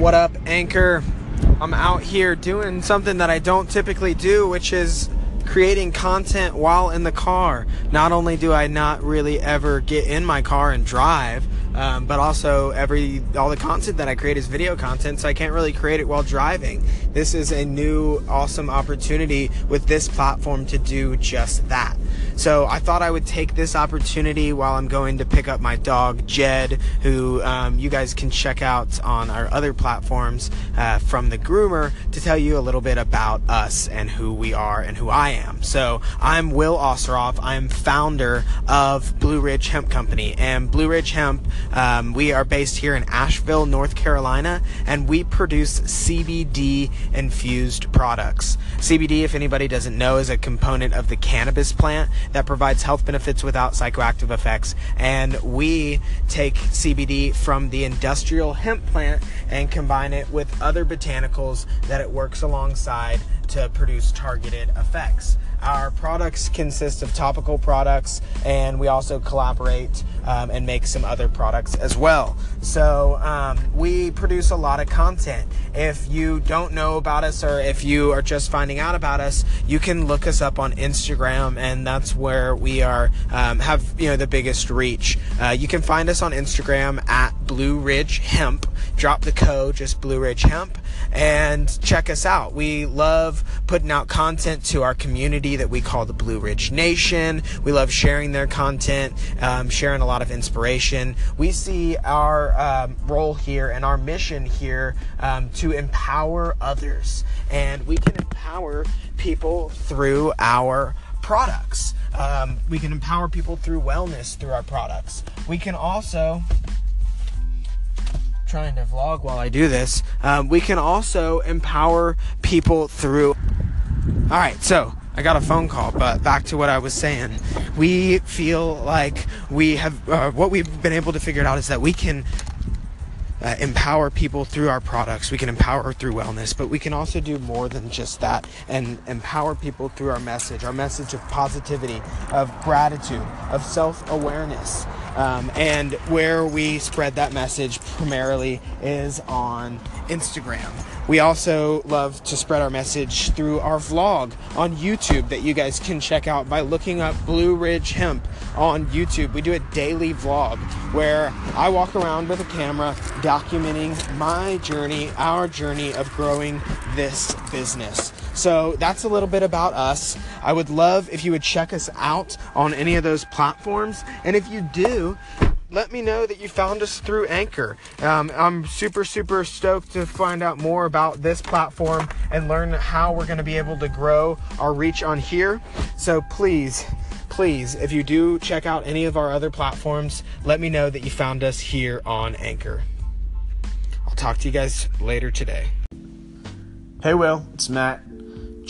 What up, Anchor? I'm out here doing something that I don't typically do, which is creating content while in the car. Not only do I not really ever get in my car and drive, um, but also every all the content that I create is video content, so I can't really create it while driving. This is a new awesome opportunity with this platform to do just that. So I thought I would take this opportunity while I'm going to pick up my dog Jed, who um, you guys can check out on our other platforms uh, from the groomer, to tell you a little bit about us and who we are and who I am. So I'm Will Osseroff. I'm founder of Blue Ridge Hemp Company, and Blue Ridge Hemp. Um, we are based here in Asheville, North Carolina, and we produce CBD infused products. CBD, if anybody doesn't know, is a component of the cannabis plant that provides health benefits without psychoactive effects. And we take CBD from the industrial hemp plant and combine it with other botanicals that it works alongside to produce targeted effects. Our products consist of topical products, and we also collaborate um, and make some other products as well. So um, we produce a lot of content. If you don't know about us, or if you are just finding out about us, you can look us up on Instagram, and that's where we are um, have you know the biggest reach. Uh, you can find us on Instagram at Blue Ridge Hemp. Drop the code, just Blue Ridge Hemp, and check us out. We love putting out content to our community that we call the Blue Ridge Nation. We love sharing their content, um, sharing a lot of inspiration. We see our um, role here and our mission here um, to empower others, and we can empower people through our products. Um, we can empower people through wellness through our products. We can also trying to vlog while I do this. Um, we can also empower people through. All right, so I got a phone call, but back to what I was saying. We feel like we have uh, what we've been able to figure out is that we can uh, empower people through our products. We can empower through wellness, but we can also do more than just that and empower people through our message, our message of positivity, of gratitude, of self awareness. Um, and where we spread that message primarily is on Instagram. We also love to spread our message through our vlog on YouTube that you guys can check out by looking up Blue Ridge Hemp on YouTube. We do a daily vlog where I walk around with a camera documenting my journey, our journey of growing this business. So that's a little bit about us. I would love if you would check us out on any of those platforms. And if you do, let me know that you found us through Anchor. Um, I'm super, super stoked to find out more about this platform and learn how we're going to be able to grow our reach on here. So please, please, if you do check out any of our other platforms, let me know that you found us here on Anchor. I'll talk to you guys later today. Hey, Will, it's Matt.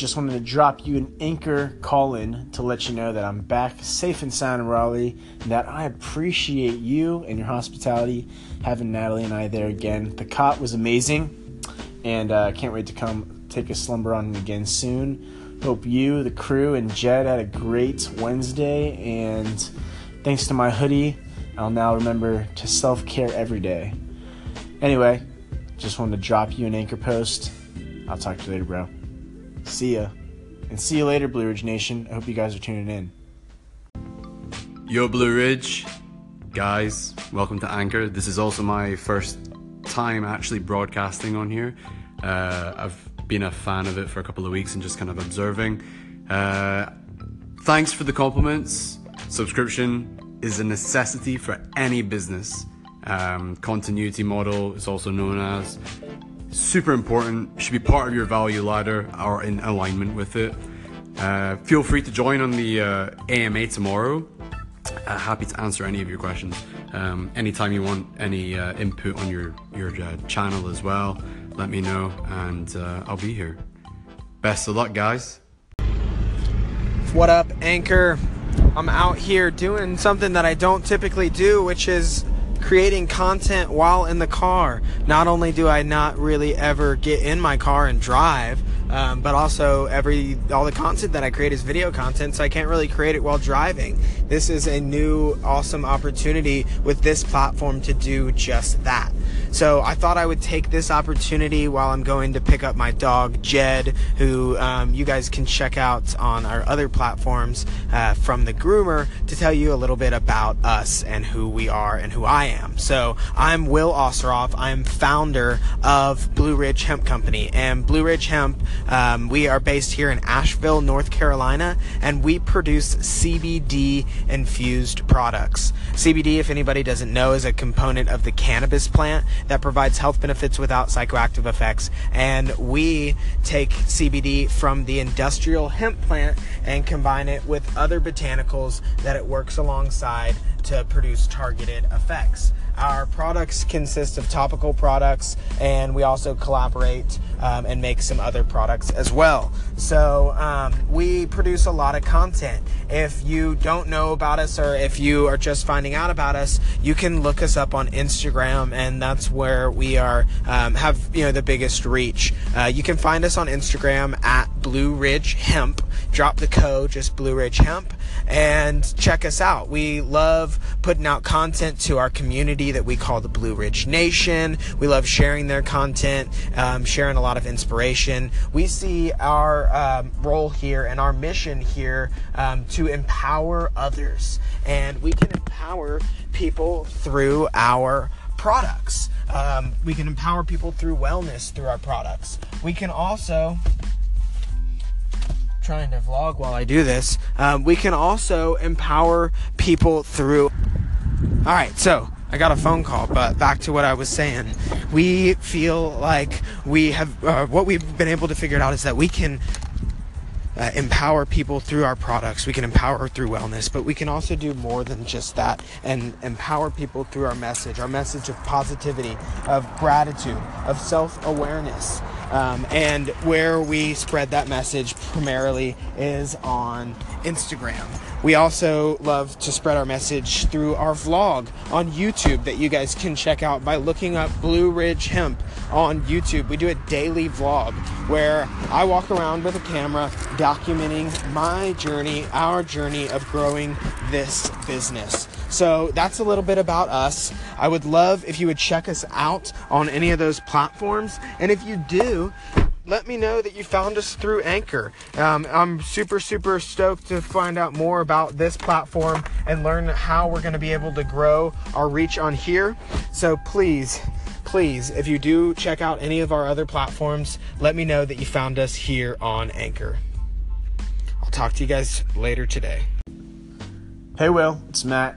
Just wanted to drop you an anchor call in to let you know that I'm back safe and sound in Raleigh, and that I appreciate you and your hospitality having Natalie and I there again. The cot was amazing, and uh, can't wait to come take a slumber on it again soon. Hope you, the crew, and Jed had a great Wednesday, and thanks to my hoodie, I'll now remember to self care every day. Anyway, just wanted to drop you an anchor post. I'll talk to you later, bro. See ya. And see you later, Blue Ridge Nation. I hope you guys are tuning in. Yo, Blue Ridge. Guys, welcome to Anchor. This is also my first time actually broadcasting on here. Uh, I've been a fan of it for a couple of weeks and just kind of observing. Uh, thanks for the compliments. Subscription is a necessity for any business. Um, continuity model is also known as super important, should be part of your value ladder or in alignment with it. Uh, feel free to join on the uh, AMA tomorrow. Uh, happy to answer any of your questions. Um, anytime you want any uh, input on your, your uh, channel as well, let me know and uh, I'll be here. Best of luck, guys. What up, Anchor? I'm out here doing something that I don't typically do, which is creating content while in the car. Not only do I not really ever get in my car and drive, um, but also every all the content that I create is video content, so I can't really create it while driving. This is a new awesome opportunity with this platform to do just that. So I thought I would take this opportunity while I'm going to pick up my dog Jed, who um, you guys can check out on our other platforms uh, from the groomer, to tell you a little bit about us and who we are and who I am. So I'm Will Osseroff. I'm founder of Blue Ridge Hemp Company, and Blue Ridge Hemp. Um, we are based here in Asheville, North Carolina, and we produce CBD infused products. CBD, if anybody doesn't know, is a component of the cannabis plant that provides health benefits without psychoactive effects. And we take CBD from the industrial hemp plant and combine it with other botanicals that it works alongside to produce targeted effects. Our products consist of topical products, and we also collaborate um, and make some other products as well. So um, we produce a lot of content. If you don't know about us or if you are just finding out about us, you can look us up on Instagram, and that's where we are um, have you know the biggest reach. Uh, you can find us on Instagram at Blue Ridge Hemp. Drop the code, just Blue Ridge Hemp, and check us out. We love putting out content to our community that we call the Blue Ridge Nation. We love sharing their content, um, sharing a lot of inspiration. We see our um, role here and our mission here um, to empower others, and we can empower people through our products. Um, we can empower people through wellness through our products. We can also trying to vlog while I do this. Um, we can also empower people through. All right, so I got a phone call, but back to what I was saying. We feel like we have uh, what we've been able to figure out is that we can uh, empower people through our products. We can empower through wellness, but we can also do more than just that and empower people through our message, our message of positivity, of gratitude, of self awareness. Um, and where we spread that message primarily is on Instagram. We also love to spread our message through our vlog on YouTube that you guys can check out by looking up Blue Ridge Hemp on YouTube. We do a daily vlog where I walk around with a camera documenting my journey, our journey of growing this business. So that's a little bit about us. I would love if you would check us out on any of those platforms. And if you do, let me know that you found us through Anchor. Um, I'm super, super stoked to find out more about this platform and learn how we're going to be able to grow our reach on here. So please, please, if you do check out any of our other platforms, let me know that you found us here on Anchor. I'll talk to you guys later today. Hey, Will, it's Matt.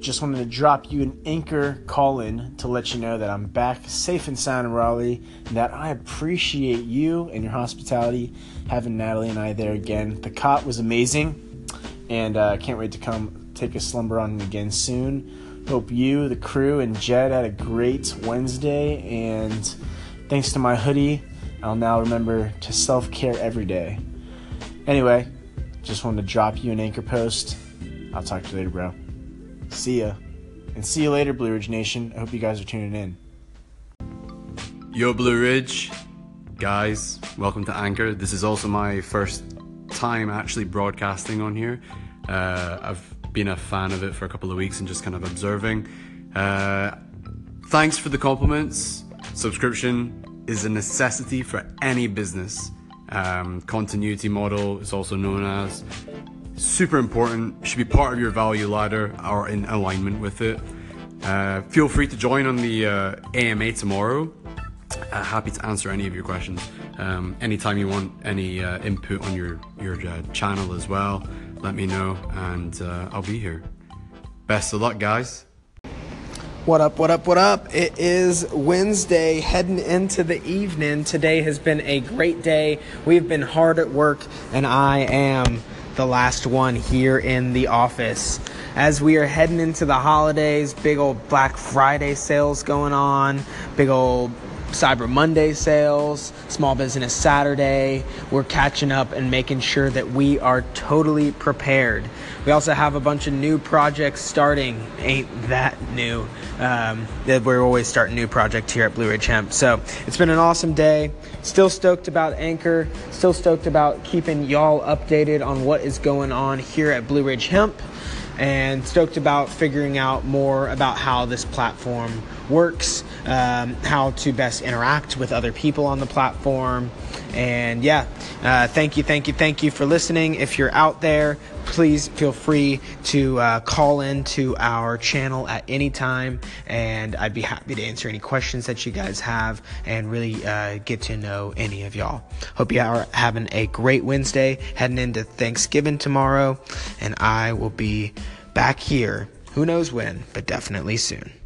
Just wanted to drop you an anchor call in to let you know that I'm back safe and sound in Raleigh, that I appreciate you and your hospitality having Natalie and I there again. The cot was amazing, and I uh, can't wait to come take a slumber on again soon. Hope you, the crew, and Jed had a great Wednesday, and thanks to my hoodie, I'll now remember to self care every day. Anyway, just wanted to drop you an anchor post. I'll talk to you later, bro. See ya. And see you later, Blue Ridge Nation. I hope you guys are tuning in. Yo, Blue Ridge. Guys, welcome to Anchor. This is also my first time actually broadcasting on here. Uh, I've been a fan of it for a couple of weeks and just kind of observing. Uh, thanks for the compliments. Subscription is a necessity for any business. Um, continuity model is also known as super important, should be part of your value ladder or in alignment with it. Uh, feel free to join on the uh, AMA tomorrow. Uh, happy to answer any of your questions. Um, anytime you want any uh, input on your, your uh, channel as well, let me know and uh, I'll be here. Best of luck, guys. What up, what up, what up? It is Wednesday, heading into the evening. Today has been a great day. We've been hard at work, and I am the last one here in the office. As we are heading into the holidays, big old Black Friday sales going on, big old Cyber Monday sales, Small Business Saturday. We're catching up and making sure that we are totally prepared. We also have a bunch of new projects starting. Ain't that new? Um, we're always starting new project here at Blue Ridge Hemp. So it's been an awesome day. Still stoked about Anchor. Still stoked about keeping y'all updated on what is going on here at Blue Ridge Hemp. And stoked about figuring out more about how this platform works, um, how to best interact with other people on the platform. And yeah, uh, thank you, thank you, thank you for listening. If you're out there, please feel free to uh, call in to our channel at any time, and I'd be happy to answer any questions that you guys have and really uh, get to know any of y'all. Hope you are having a great Wednesday, heading into Thanksgiving tomorrow, and I will be back here. Who knows when, but definitely soon.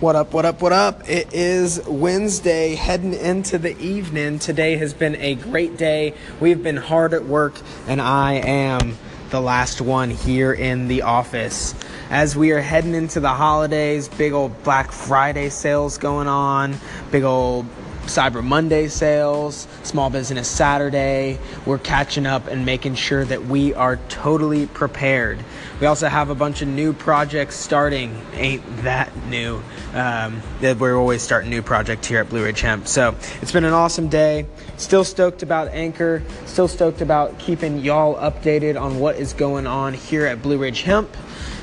What up, what up, what up? It is Wednesday, heading into the evening. Today has been a great day. We've been hard at work, and I am the last one here in the office. As we are heading into the holidays, big old Black Friday sales going on, big old Cyber Monday sales, Small Business Saturday. We're catching up and making sure that we are totally prepared. We also have a bunch of new projects starting. Ain't that new? Um, we're always starting new projects here at Blue Ridge Hemp. So it's been an awesome day. Still stoked about Anchor. Still stoked about keeping y'all updated on what is going on here at Blue Ridge Hemp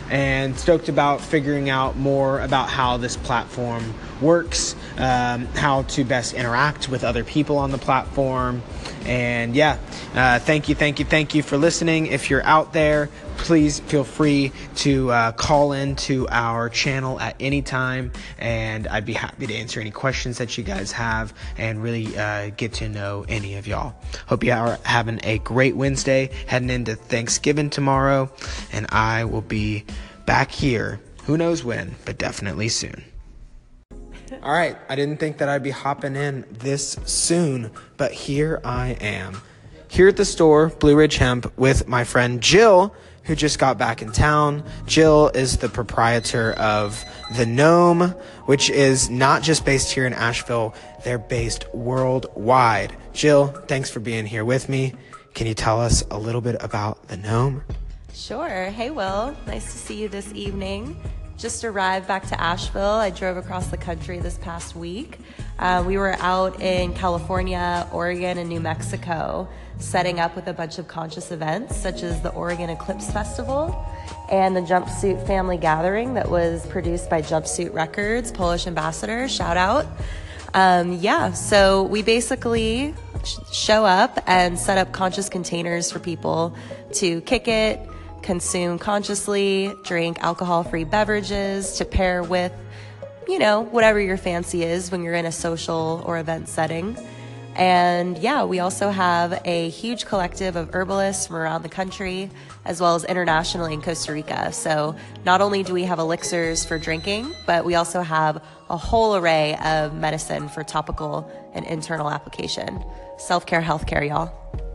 and stoked about figuring out more about how this platform works, um, how to best interact with other people on the platform. And yeah, uh, thank you, thank you, thank you for listening. If you're out there, please feel free to uh, call in to our channel at any time, and I'd be happy to answer any questions that you guys have and really uh, get to know any of y'all. Hope you are having a great Wednesday, heading into Thanksgiving tomorrow, and I will be back here. Who knows when, but definitely soon. All right, I didn't think that I'd be hopping in this soon, but here I am. Here at the store, Blue Ridge Hemp, with my friend Jill, who just got back in town. Jill is the proprietor of The Nohm, which is not just based here in Asheville, they're based worldwide. Jill, thanks for being here with me. Can you tell us a little bit about The Nohm? Sure. Hey, Will. Nice to see you this evening. Just arrived back to Asheville. I drove across the country this past week. Uh, we were out in California, Oregon, and New Mexico setting up with a bunch of conscious events such as the Oregon Eclipse Festival and the Jumpsuit Family Gathering that was produced by Jumpsuit Records, Polish ambassador. Shout out. Um, yeah, so we basically sh- show up and set up conscious containers for people to kick it, consume consciously, drink alcohol free beverages to pair with, you know, whatever your fancy is when you're in a social or event setting. And yeah, we also have a huge collective of herbalists from around the country, as well as internationally in Costa Rica. So not only do we have elixirs for drinking, but we also have a whole array of medicine for topical and internal application. Self care, healthcare, y'all.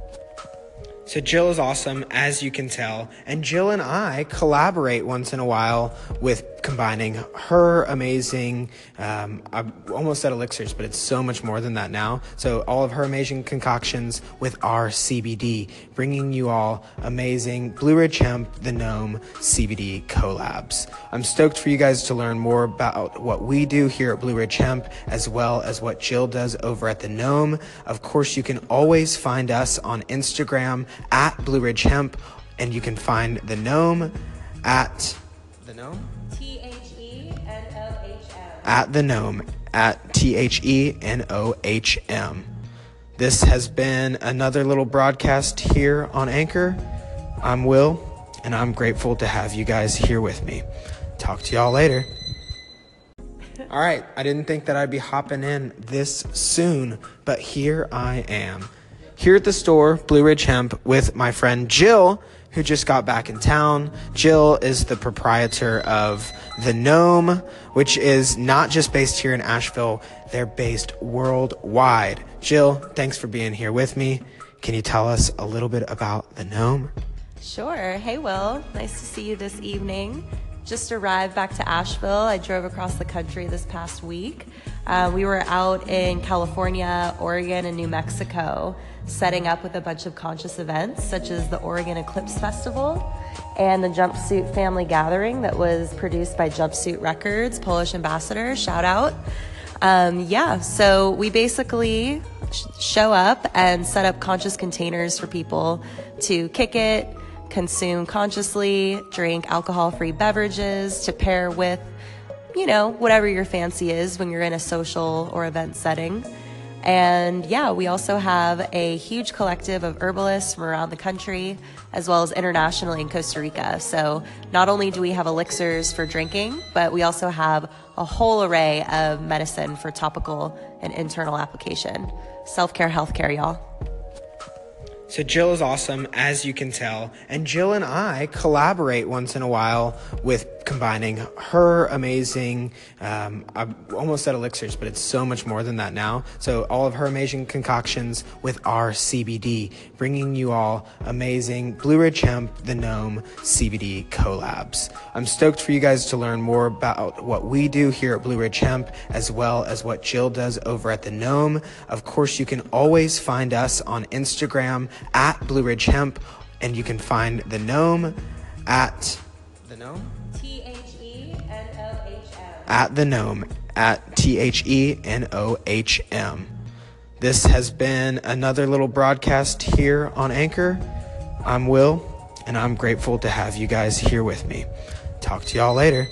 So Jill is awesome, as you can tell, and Jill and I collaborate once in a while with combining her amazing, um, I almost said elixirs, but it's so much more than that now. So all of her amazing concoctions with our CBD, bringing you all amazing Blue Ridge Hemp, the Nohm CBD collabs. I'm stoked for you guys to learn more about what we do here at Blue Ridge Hemp, as well as what Jill does over at the Nohm. Of course, you can always find us on Instagram at Blue Ridge Hemp, and you can find the Nohm at the Nohm T H E N O H M. at the nohm at T H E N O H M. This has been another little broadcast here on Anchor. I'm Will, and I'm grateful to have you guys here with me. Talk to y'all later. All right, I didn't think that I'd be hopping in this soon, but here I am. Here at the store, Blue Ridge Hemp, with my friend Jill, who just got back in town. Jill is the proprietor of The Nohm, which is not just based here in Asheville, they're based worldwide. Jill, thanks for being here with me. Can you tell us a little bit about The Nohm? Sure. Hey, Will. Nice to see you this evening. Just arrived back to Asheville. I drove across the country this past week. Uh, we were out in California, Oregon, and New Mexico setting up with a bunch of conscious events such as the Oregon Eclipse Festival and the Jumpsuit Family Gathering that was produced by Jumpsuit Records, Polish ambassador. Shout out. Um, yeah, so we basically sh- show up and set up conscious containers for people to kick it, consume consciously, drink alcohol free beverages to pair with, you know, whatever your fancy is when you're in a social or event setting. And yeah, we also have a huge collective of herbalists from around the country, as well as internationally in Costa Rica. So not only do we have elixirs for drinking, but we also have a whole array of medicine for topical and internal application. Self care, healthcare, y'all. So Jill is awesome, as you can tell, and Jill and I collaborate once in a while with combining her amazing, um, I almost said elixirs, but it's so much more than that now. So all of her amazing concoctions with our CBD, bringing you all amazing Blue Ridge Hemp, the Nohm CBD collabs. I'm stoked for you guys to learn more about what we do here at Blue Ridge Hemp, as well as what Jill does over at the Nohm. Of course, you can always find us on Instagram at Blue Ridge Hemp, and you can find the Nohm at the Nohm. At the nohm at T H E N O H M. This has been another little broadcast here on Anchor. I'm Will, and I'm grateful to have you guys here with me. Talk to y'all later.